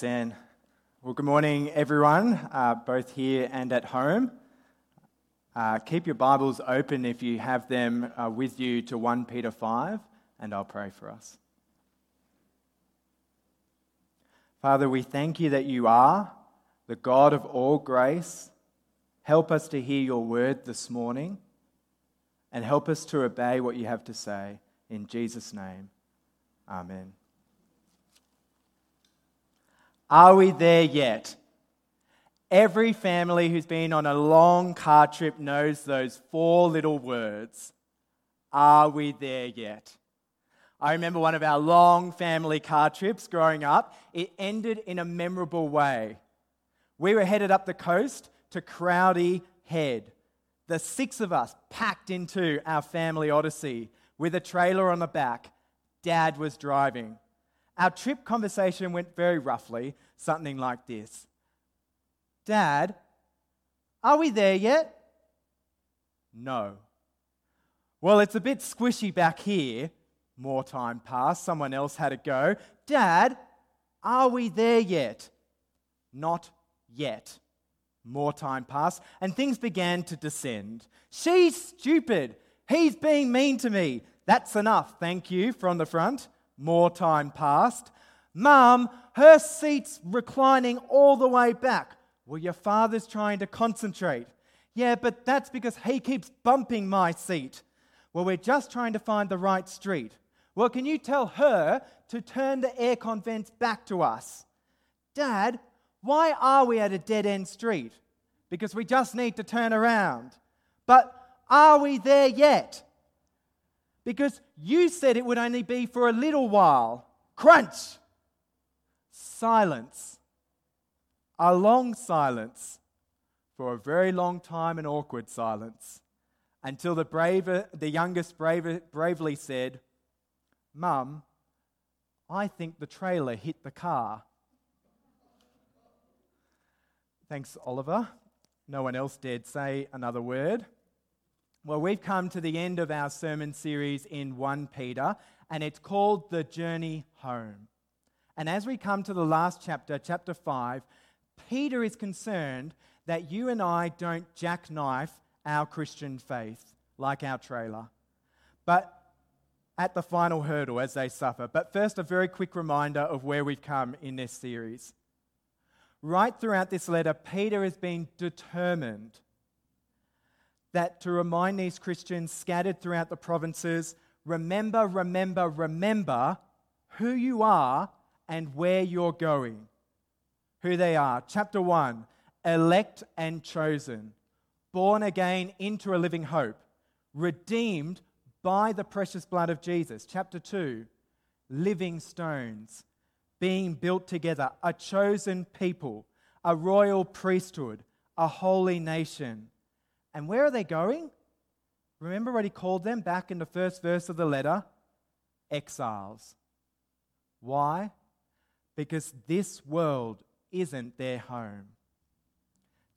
Well, good morning, everyone, uh, both here and at home. Uh, keep your Bibles open if you have them uh, with you to 1 Peter 5, and I'll pray for us. Father, we thank you that you are the God of all grace. Help us to hear your word this morning and help us to obey what you have to say. In Jesus' name, amen. Are we there yet? Every family who's been on a long car trip knows those four little words. Are we there yet? I remember one of our long family car trips growing up. It ended in a memorable way. We were headed up the coast to Crowdy Head. The six of us packed into our family odyssey with a trailer on the back. Dad was driving. Our trip conversation went very roughly, something like this Dad, are we there yet? No. Well, it's a bit squishy back here. More time passed. Someone else had a go. Dad, are we there yet? Not yet. More time passed, and things began to descend. She's stupid. He's being mean to me. That's enough, thank you, from the front. More time passed. Mum, her seat's reclining all the way back. Well, your father's trying to concentrate. Yeah, but that's because he keeps bumping my seat. Well, we're just trying to find the right street. Well, can you tell her to turn the aircon vents back to us? Dad, why are we at a dead end street? Because we just need to turn around. But are we there yet? Because you said it would only be for a little while. Crunch! Silence. A long silence for a very long time, an awkward silence, until the, braver, the youngest braver, bravely said, Mum, I think the trailer hit the car. Thanks, Oliver. No one else dared say another word. Well, we've come to the end of our sermon series in 1 Peter, and it's called The Journey Home. And as we come to the last chapter, chapter 5, Peter is concerned that you and I don't jackknife our Christian faith like our trailer, but at the final hurdle as they suffer. But first, a very quick reminder of where we've come in this series. Right throughout this letter, Peter has been determined that to remind these Christians scattered throughout the provinces remember, remember, remember who you are and where you're going. Who they are. Chapter 1 elect and chosen, born again into a living hope, redeemed by the precious blood of Jesus. Chapter 2 living stones, being built together, a chosen people, a royal priesthood, a holy nation and where are they going? Remember what he called them back in the first verse of the letter? Exiles. Why? Because this world isn't their home.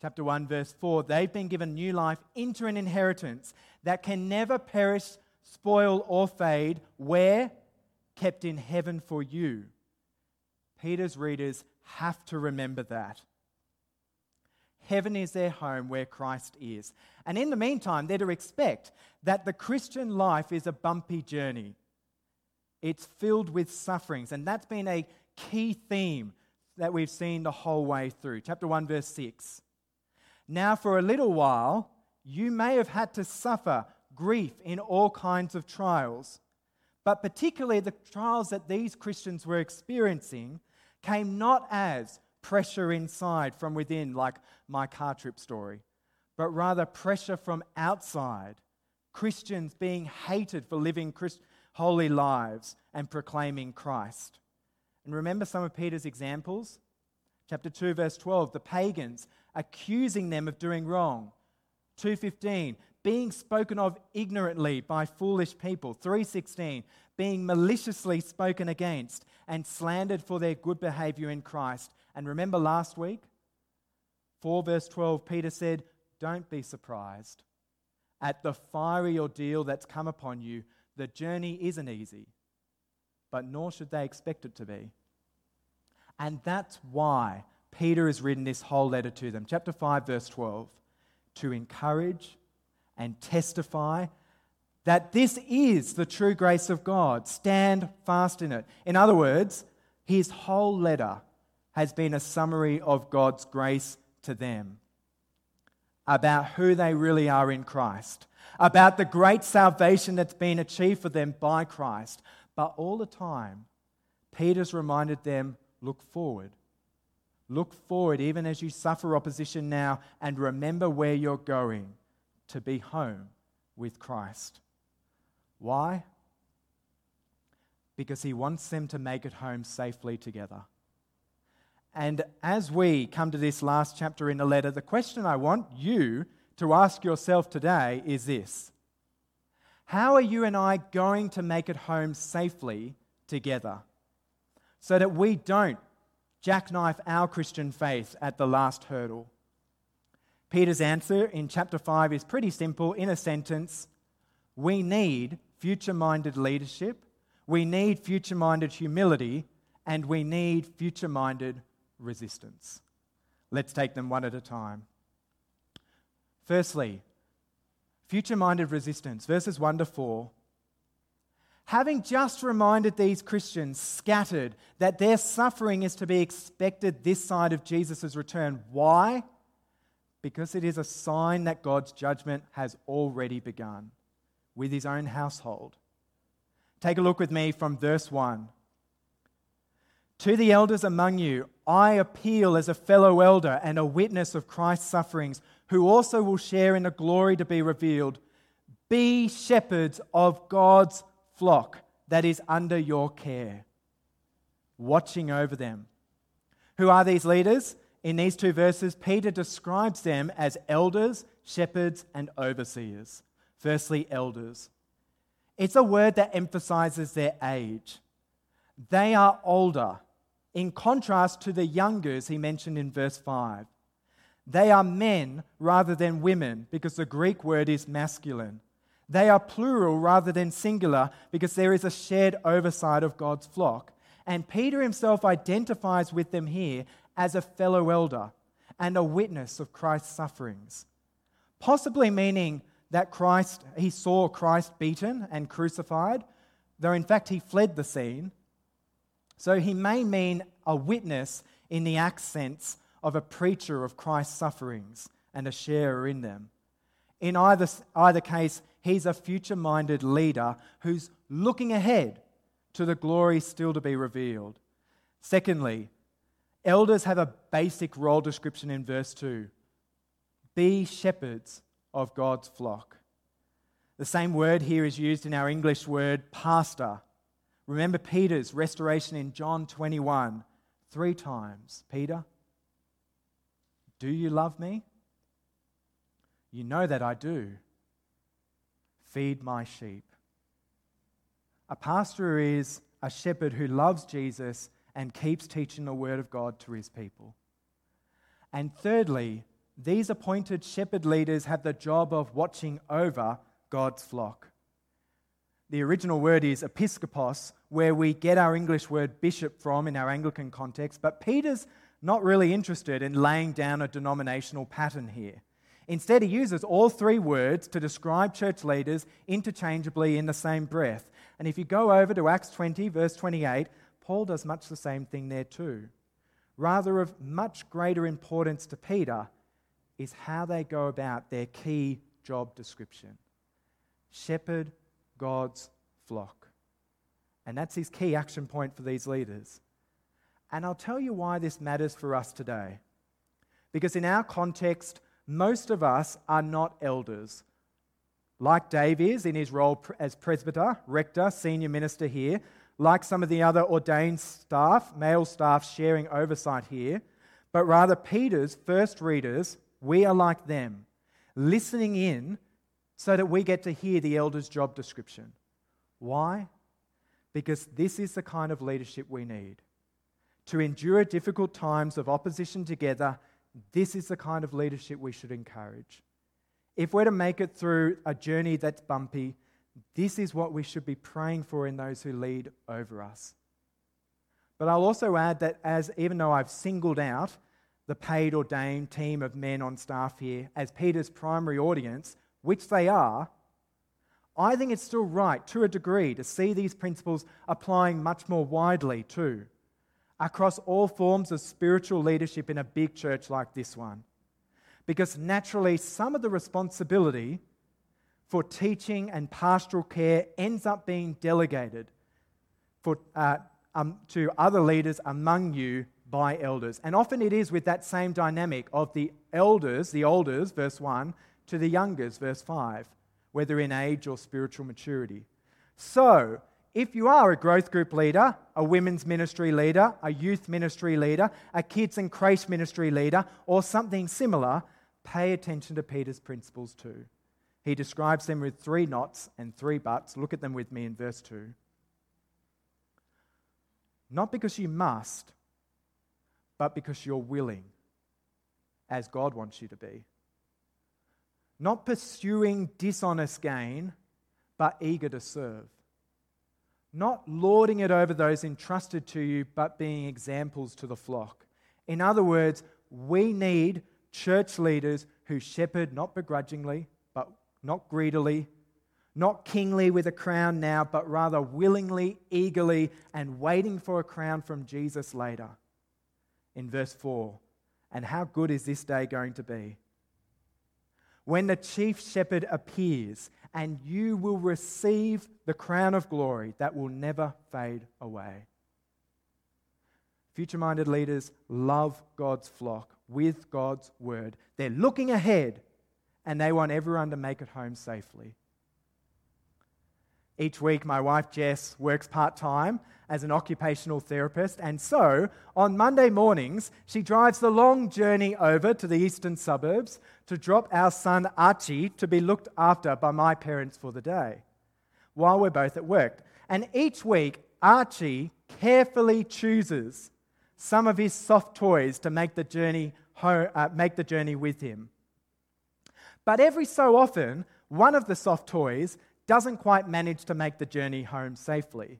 Chapter 1, verse 4 they've been given new life into an inheritance that can never perish, spoil, or fade. Where? Kept in heaven for you. Peter's readers have to remember that. Heaven is their home where Christ is. And in the meantime, they're to expect that the Christian life is a bumpy journey. It's filled with sufferings. And that's been a key theme that we've seen the whole way through. Chapter 1, verse 6. Now, for a little while, you may have had to suffer grief in all kinds of trials. But particularly the trials that these Christians were experiencing came not as pressure inside from within, like my car trip story, but rather pressure from outside. Christians being hated for living Christ- holy lives and proclaiming Christ. And remember some of Peter's examples? Chapter 2 verse 12, the pagans accusing them of doing wrong. 2:15, being spoken of ignorantly by foolish people. 3:16, being maliciously spoken against and slandered for their good behavior in Christ. And remember last week, 4 verse 12, Peter said, Don't be surprised at the fiery ordeal that's come upon you. The journey isn't easy, but nor should they expect it to be. And that's why Peter has written this whole letter to them. Chapter 5, verse 12 to encourage and testify that this is the true grace of God. Stand fast in it. In other words, his whole letter has been a summary of God's grace to them about who they really are in Christ, about the great salvation that's been achieved for them by Christ. But all the time, Peter's reminded them look forward. Look forward, even as you suffer opposition now, and remember where you're going to be home with Christ. Why? Because he wants them to make it home safely together. And as we come to this last chapter in the letter, the question I want you to ask yourself today is this How are you and I going to make it home safely together so that we don't jackknife our Christian faith at the last hurdle? Peter's answer in chapter 5 is pretty simple in a sentence We need future minded leadership, we need future minded humility, and we need future minded resistance. Let's take them one at a time. Firstly, future minded resistance, verses 1 to 4. Having just reminded these Christians scattered that their suffering is to be expected this side of Jesus' return. Why? Because it is a sign that God's judgment has already begun with his own household. Take a look with me from verse 1. To the elders among you, I appeal as a fellow elder and a witness of Christ's sufferings, who also will share in the glory to be revealed. Be shepherds of God's flock that is under your care, watching over them. Who are these leaders? In these two verses, Peter describes them as elders, shepherds, and overseers. Firstly, elders. It's a word that emphasizes their age. They are older in contrast to the youngers he mentioned in verse 5. They are men rather than women because the Greek word is masculine. They are plural rather than singular because there is a shared oversight of God's flock. And Peter himself identifies with them here as a fellow elder and a witness of Christ's sufferings, possibly meaning that Christ he saw Christ beaten and crucified, though in fact he fled the scene so he may mean a witness in the accents of a preacher of Christ's sufferings and a sharer in them. In either, either case, he's a future minded leader who's looking ahead to the glory still to be revealed. Secondly, elders have a basic role description in verse 2 be shepherds of God's flock. The same word here is used in our English word pastor Remember Peter's restoration in John 21 three times. Peter, do you love me? You know that I do. Feed my sheep. A pastor is a shepherd who loves Jesus and keeps teaching the word of God to his people. And thirdly, these appointed shepherd leaders have the job of watching over God's flock. The original word is episkopos, where we get our English word bishop from in our Anglican context, but Peter's not really interested in laying down a denominational pattern here. Instead, he uses all three words to describe church leaders interchangeably in the same breath. And if you go over to Acts 20, verse 28, Paul does much the same thing there too. Rather, of much greater importance to Peter is how they go about their key job description shepherd God's flock. And that's his key action point for these leaders. And I'll tell you why this matters for us today. Because in our context, most of us are not elders. Like Dave is in his role as presbyter, rector, senior minister here, like some of the other ordained staff, male staff sharing oversight here, but rather Peter's first readers, we are like them, listening in so that we get to hear the elder's job description. Why? Because this is the kind of leadership we need. To endure difficult times of opposition together, this is the kind of leadership we should encourage. If we're to make it through a journey that's bumpy, this is what we should be praying for in those who lead over us. But I'll also add that as even though I've singled out the paid ordained team of men on staff here as Peter's primary audience, which they are, I think it's still right to a degree to see these principles applying much more widely too, across all forms of spiritual leadership in a big church like this one. Because naturally, some of the responsibility for teaching and pastoral care ends up being delegated for, uh, um, to other leaders among you by elders. And often it is with that same dynamic of the elders, the elders, verse 1, to the youngers, verse 5 whether in age or spiritual maturity. So, if you are a growth group leader, a women's ministry leader, a youth ministry leader, a kids and creche ministry leader, or something similar, pay attention to Peter's principles too. He describes them with three knots and three buts. Look at them with me in verse 2. Not because you must, but because you're willing, as God wants you to be not pursuing dishonest gain, but eager to serve. Not lording it over those entrusted to you, but being examples to the flock. In other words, we need church leaders who shepherd not begrudgingly, but not greedily, not kingly with a crown now, but rather willingly, eagerly, and waiting for a crown from Jesus later. In verse 4, and how good is this day going to be? When the chief shepherd appears, and you will receive the crown of glory that will never fade away. Future minded leaders love God's flock with God's word. They're looking ahead and they want everyone to make it home safely. Each week, my wife Jess works part time as an occupational therapist, and so on Monday mornings, she drives the long journey over to the eastern suburbs to drop our son Archie to be looked after by my parents for the day while we're both at work. And each week, Archie carefully chooses some of his soft toys to make the journey, home, uh, make the journey with him. But every so often, one of the soft toys doesn't quite manage to make the journey home safely.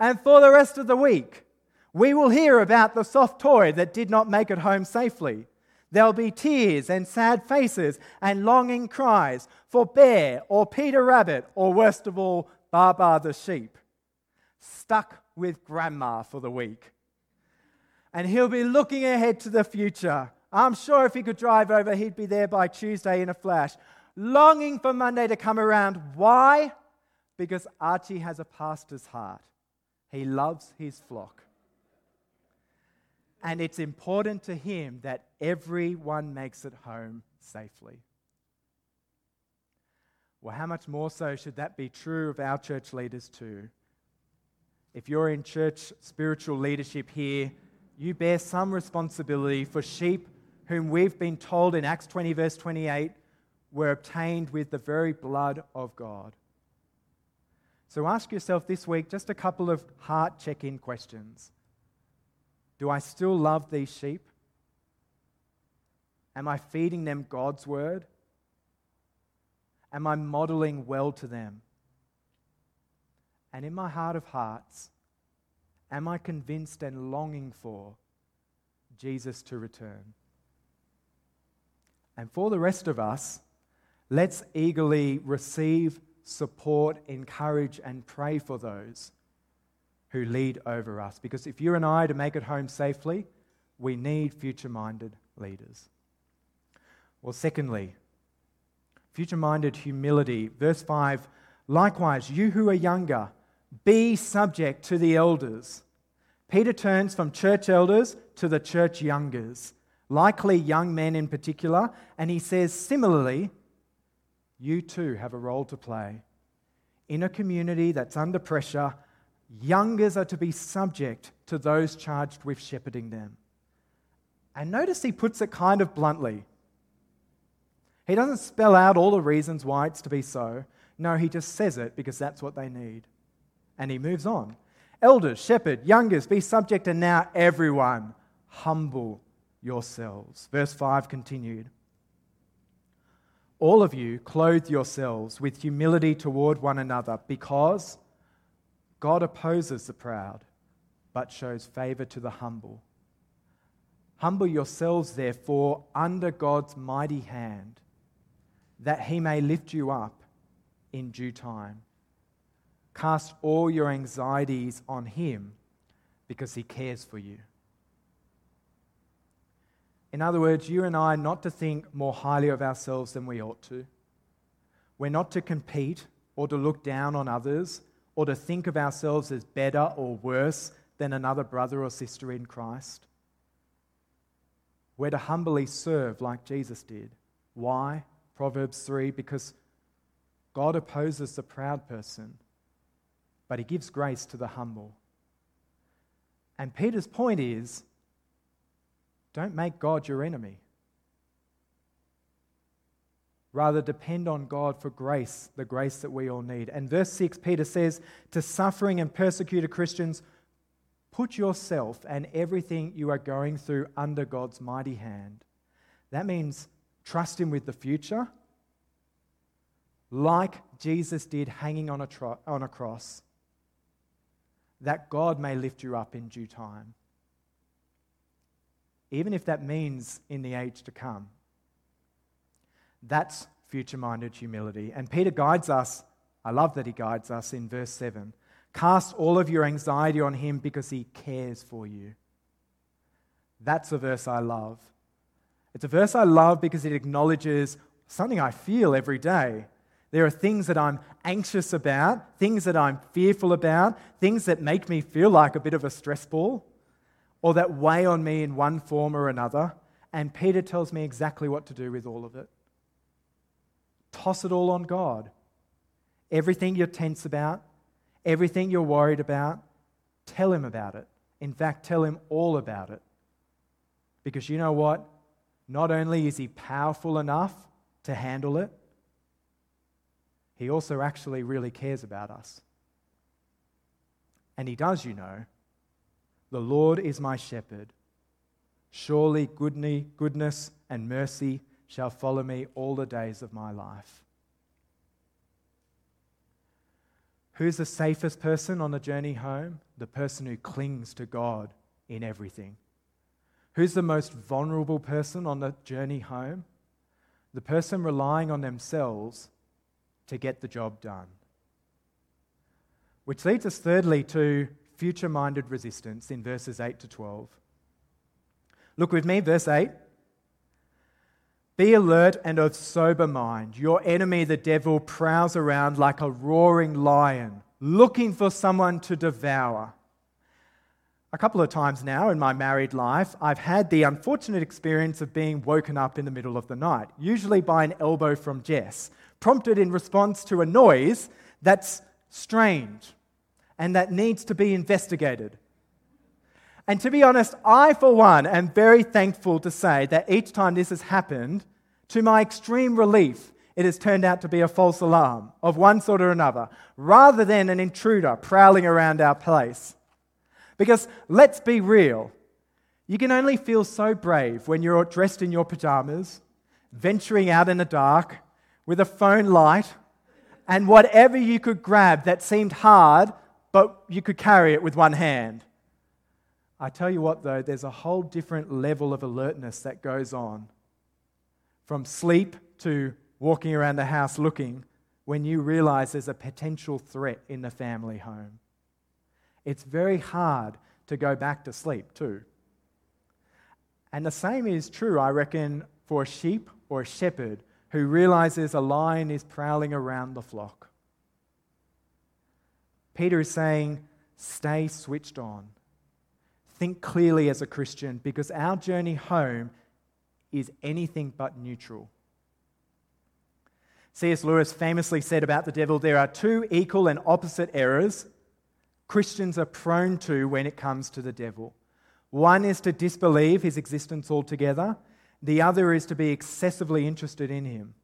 And for the rest of the week, we will hear about the soft toy that did not make it home safely. There'll be tears and sad faces and longing cries for Bear or Peter Rabbit or, worst of all, Baba the sheep. Stuck with Grandma for the week. And he'll be looking ahead to the future. I'm sure if he could drive over, he'd be there by Tuesday in a flash, longing for Monday to come around. Why? Because Archie has a pastor's heart. He loves his flock. And it's important to him that everyone makes it home safely. Well, how much more so should that be true of our church leaders too? If you're in church spiritual leadership here, you bear some responsibility for sheep whom we've been told in Acts 20, verse 28, were obtained with the very blood of God. So ask yourself this week just a couple of heart check in questions. Do I still love these sheep? Am I feeding them God's word? Am I modeling well to them? And in my heart of hearts, am I convinced and longing for Jesus to return? And for the rest of us, let's eagerly receive support, encourage, and pray for those who lead over us. Because if you and I to make it home safely, we need future minded leaders. Well, secondly, future minded humility. Verse 5 Likewise, you who are younger, be subject to the elders. Peter turns from church elders to the church youngers, likely young men in particular, and he says, similarly, you too have a role to play. In a community that's under pressure, youngers are to be subject to those charged with shepherding them. And notice he puts it kind of bluntly. He doesn't spell out all the reasons why it's to be so. No, he just says it because that's what they need. And he moves on. Elders, shepherd, youngers, be subject, and now everyone, humble yourselves. Verse 5 continued. All of you clothe yourselves with humility toward one another because God opposes the proud, but shows favor to the humble. Humble yourselves, therefore, under God's mighty hand, that he may lift you up in due time. Cast all your anxieties on him because he cares for you. In other words, you and I not to think more highly of ourselves than we ought to. We're not to compete or to look down on others or to think of ourselves as better or worse than another brother or sister in Christ. We're to humbly serve like Jesus did. Why? Proverbs 3 because God opposes the proud person, but he gives grace to the humble. And Peter's point is don't make God your enemy. Rather, depend on God for grace, the grace that we all need. And verse 6, Peter says, To suffering and persecuted Christians, put yourself and everything you are going through under God's mighty hand. That means trust Him with the future, like Jesus did hanging on a, tro- on a cross, that God may lift you up in due time even if that means in the age to come. That's future minded humility. And Peter guides us, I love that he guides us in verse 7. Cast all of your anxiety on him because he cares for you. That's a verse I love. It's a verse I love because it acknowledges something I feel every day. There are things that I'm anxious about, things that I'm fearful about, things that make me feel like a bit of a stress ball or that weigh on me in one form or another. And Peter tells me exactly what to do with all of it. Toss it all on God. Everything you're tense about, everything you're worried about, tell Him about it. In fact, tell Him all about it. Because you know what? Not only is He powerful enough to handle it, He also actually really cares about us. And He does, you know, the Lord is my shepherd. Surely goodness and mercy shall follow me all the days of my life. Who's the safest person on the journey home? The person who clings to God in everything. Who's the most vulnerable person on the journey home? The person relying on themselves to get the job done. Which leads us, thirdly, to future minded resistance in verses 8 to 12. Look with me, verse 8. Be alert and of sober mind. Your enemy, the devil, prowls around like a roaring lion, looking for someone to devour. A couple of times now in my married life, I've had the unfortunate experience of being woken up in the middle of the night, usually by an elbow from Jess, prompted in response to a noise that's strange and that needs to be investigated. And to be honest, I, for one, am very thankful to say that each time this has happened, to my extreme relief, it has turned out to be a false alarm of one sort or another, rather than an intruder prowling around our place. Because let's be real, you can only feel so brave when you're dressed in your pajamas, venturing out in the dark with a phone light and whatever you could grab that seemed hard but you could carry it with one hand. I tell you what, though, there's a whole different level of alertness that goes on from sleep to walking around the house looking when you realize there's a potential threat in the family home. It's very hard to go back to sleep, too. And the same is true, I reckon, for a sheep or a shepherd who realizes a lion is prowling around the flock. Peter is saying, stay switched on. Think clearly as a Christian because our journey home is anything but neutral. C.S. Lewis famously said about the devil there are two equal and opposite errors Christians are prone to when it comes to the devil. One is to disbelieve his existence altogether, the other is to be excessively interested in him.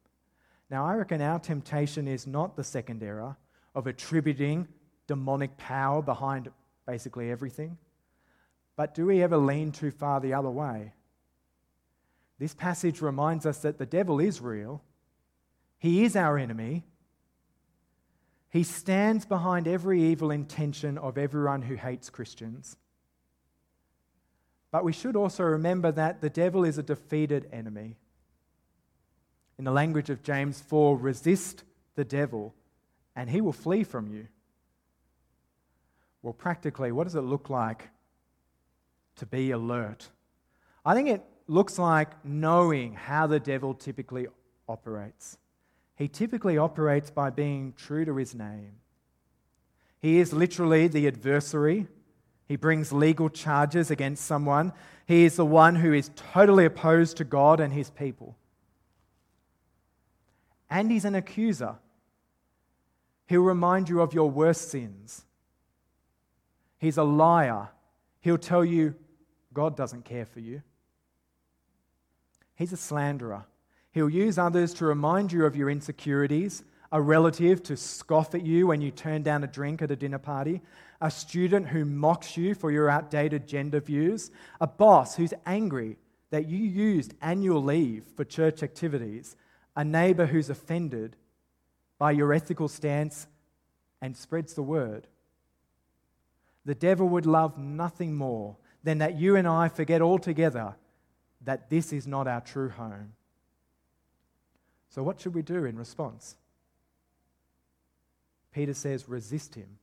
Now, I reckon our temptation is not the second error of attributing demonic power behind basically everything. But do we ever lean too far the other way? This passage reminds us that the devil is real, he is our enemy. He stands behind every evil intention of everyone who hates Christians. But we should also remember that the devil is a defeated enemy. In the language of James 4, resist the devil and he will flee from you. Well, practically, what does it look like to be alert? I think it looks like knowing how the devil typically operates. He typically operates by being true to his name. He is literally the adversary. He brings legal charges against someone. He is the one who is totally opposed to God and his people. And he's an accuser. He'll remind you of your worst sins. He's a liar. He'll tell you God doesn't care for you. He's a slanderer. He'll use others to remind you of your insecurities, a relative to scoff at you when you turn down a drink at a dinner party, a student who mocks you for your outdated gender views, a boss who's angry that you used annual leave for church activities, a neighbor who's offended by your ethical stance and spreads the word. The devil would love nothing more than that you and I forget altogether that this is not our true home. So, what should we do in response? Peter says, resist him,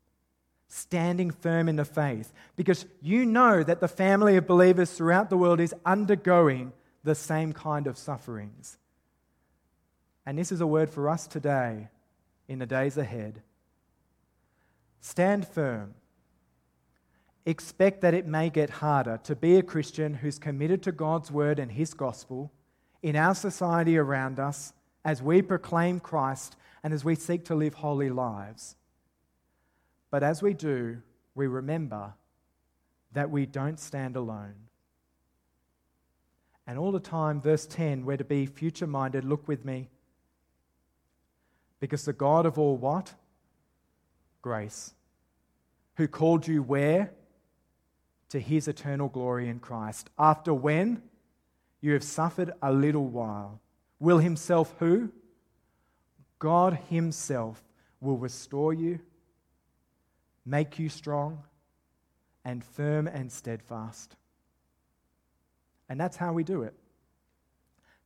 standing firm in the faith, because you know that the family of believers throughout the world is undergoing the same kind of sufferings. And this is a word for us today in the days ahead. Stand firm expect that it may get harder to be a Christian who's committed to God's word and his gospel in our society around us as we proclaim Christ and as we seek to live holy lives. But as we do, we remember that we don't stand alone. And all the time, verse 10, we're to be future minded. Look with me. Because the God of all what? Grace. Who called you where? To his eternal glory in Christ. After when you have suffered a little while, will himself who? God himself will restore you, make you strong, and firm and steadfast. And that's how we do it.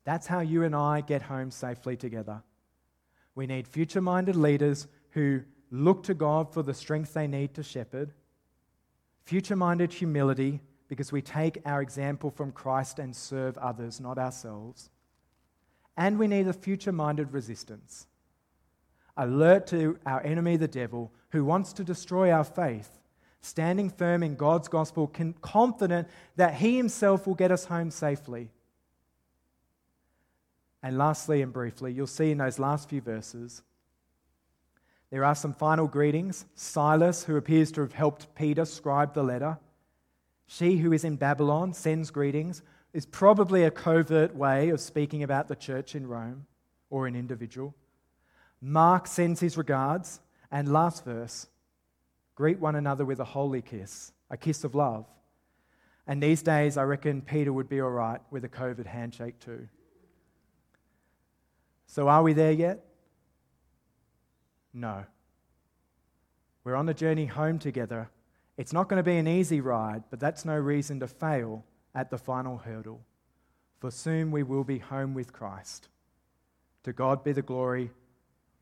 That's how you and I get home safely together. We need future minded leaders who look to God for the strength they need to shepherd Future minded humility because we take our example from Christ and serve others, not ourselves. And we need a future minded resistance. Alert to our enemy, the devil, who wants to destroy our faith, standing firm in God's gospel, confident that he himself will get us home safely. And lastly and briefly, you'll see in those last few verses there are some final greetings. Silas, who appears to have helped Peter scribe the letter, she who is in Babylon sends greetings, is probably a covert way of speaking about the church in Rome or an individual. Mark sends his regards. And last verse greet one another with a holy kiss, a kiss of love. And these days, I reckon Peter would be all right with a COVID handshake too. So, are we there yet? No. We're on the journey home together. It's not going to be an easy ride, but that's no reason to fail at the final hurdle. For soon we will be home with Christ. To God be the glory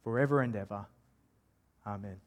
forever and ever. Amen.